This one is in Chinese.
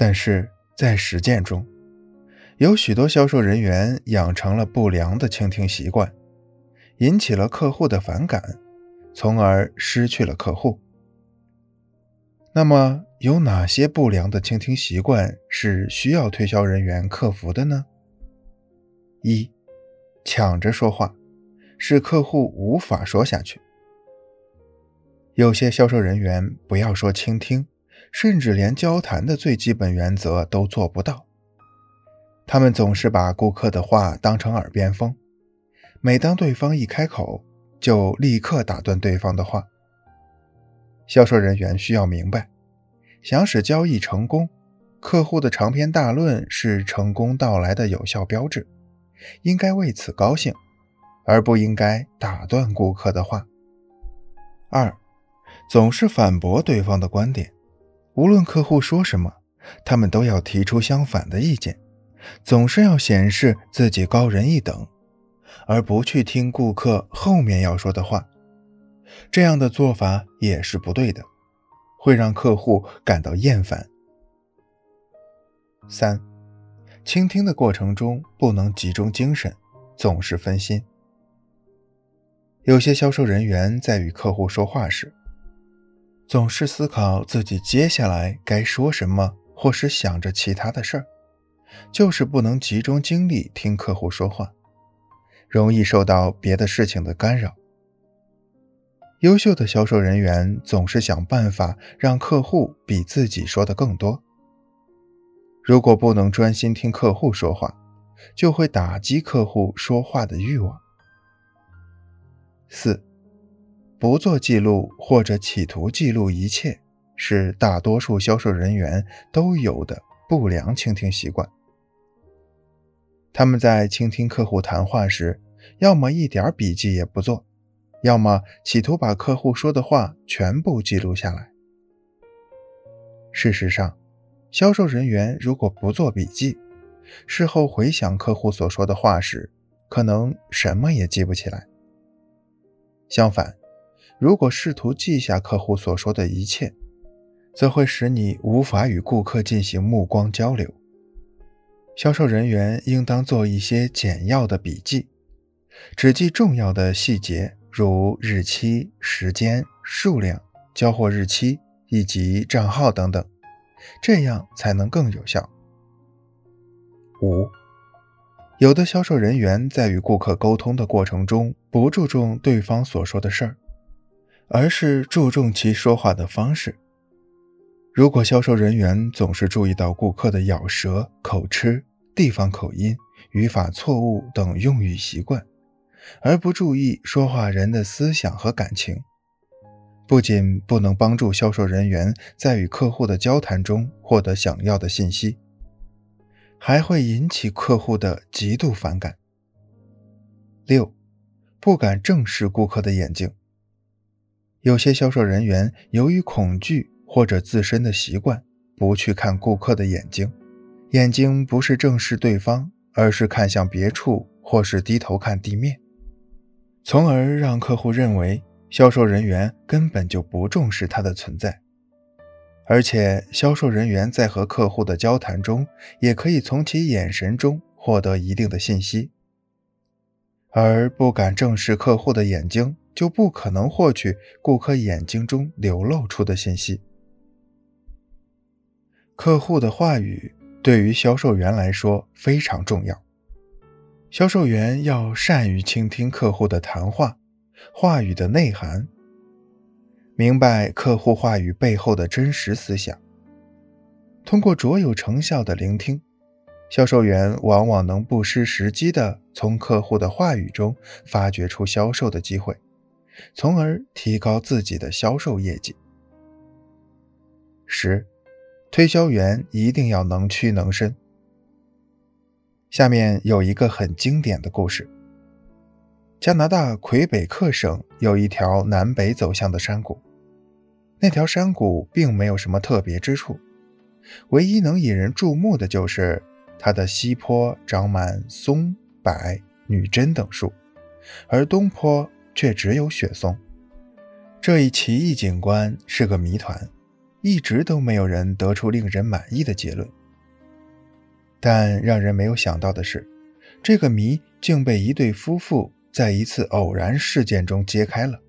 但是在实践中，有许多销售人员养成了不良的倾听习惯，引起了客户的反感，从而失去了客户。那么，有哪些不良的倾听习惯是需要推销人员克服的呢？一，抢着说话，使客户无法说下去。有些销售人员不要说倾听。甚至连交谈的最基本原则都做不到。他们总是把顾客的话当成耳边风，每当对方一开口，就立刻打断对方的话。销售人员需要明白，想使交易成功，客户的长篇大论是成功到来的有效标志，应该为此高兴，而不应该打断顾客的话。二，总是反驳对方的观点。无论客户说什么，他们都要提出相反的意见，总是要显示自己高人一等，而不去听顾客后面要说的话。这样的做法也是不对的，会让客户感到厌烦。三，倾听的过程中不能集中精神，总是分心。有些销售人员在与客户说话时，总是思考自己接下来该说什么，或是想着其他的事儿，就是不能集中精力听客户说话，容易受到别的事情的干扰。优秀的销售人员总是想办法让客户比自己说的更多。如果不能专心听客户说话，就会打击客户说话的欲望。四。不做记录或者企图记录一切，是大多数销售人员都有的不良倾听习惯。他们在倾听客户谈话时，要么一点笔记也不做，要么企图把客户说的话全部记录下来。事实上，销售人员如果不做笔记，事后回想客户所说的话时，可能什么也记不起来。相反，如果试图记下客户所说的一切，则会使你无法与顾客进行目光交流。销售人员应当做一些简要的笔记，只记重要的细节，如日期、时间、数量、交货日期以及账号等等，这样才能更有效。五，有的销售人员在与顾客沟通的过程中，不注重对方所说的事儿。而是注重其说话的方式。如果销售人员总是注意到顾客的咬舌、口吃、地方口音、语法错误等用语习惯，而不注意说话人的思想和感情，不仅不能帮助销售人员在与客户的交谈中获得想要的信息，还会引起客户的极度反感。六，不敢正视顾客的眼睛。有些销售人员由于恐惧或者自身的习惯，不去看顾客的眼睛，眼睛不是正视对方，而是看向别处，或是低头看地面，从而让客户认为销售人员根本就不重视他的存在。而且，销售人员在和客户的交谈中，也可以从其眼神中获得一定的信息，而不敢正视客户的眼睛。就不可能获取顾客眼睛中流露出的信息。客户的话语对于销售员来说非常重要，销售员要善于倾听客户的谈话，话语的内涵，明白客户话语背后的真实思想。通过卓有成效的聆听，销售员往往能不失时机地从客户的话语中发掘出销售的机会。从而提高自己的销售业绩。十，推销员一定要能屈能伸。下面有一个很经典的故事：加拿大魁北克省有一条南北走向的山谷，那条山谷并没有什么特别之处，唯一能引人注目的就是它的西坡长满松、柏、女贞等树，而东坡。却只有雪松，这一奇异景观是个谜团，一直都没有人得出令人满意的结论。但让人没有想到的是，这个谜竟被一对夫妇在一次偶然事件中揭开了。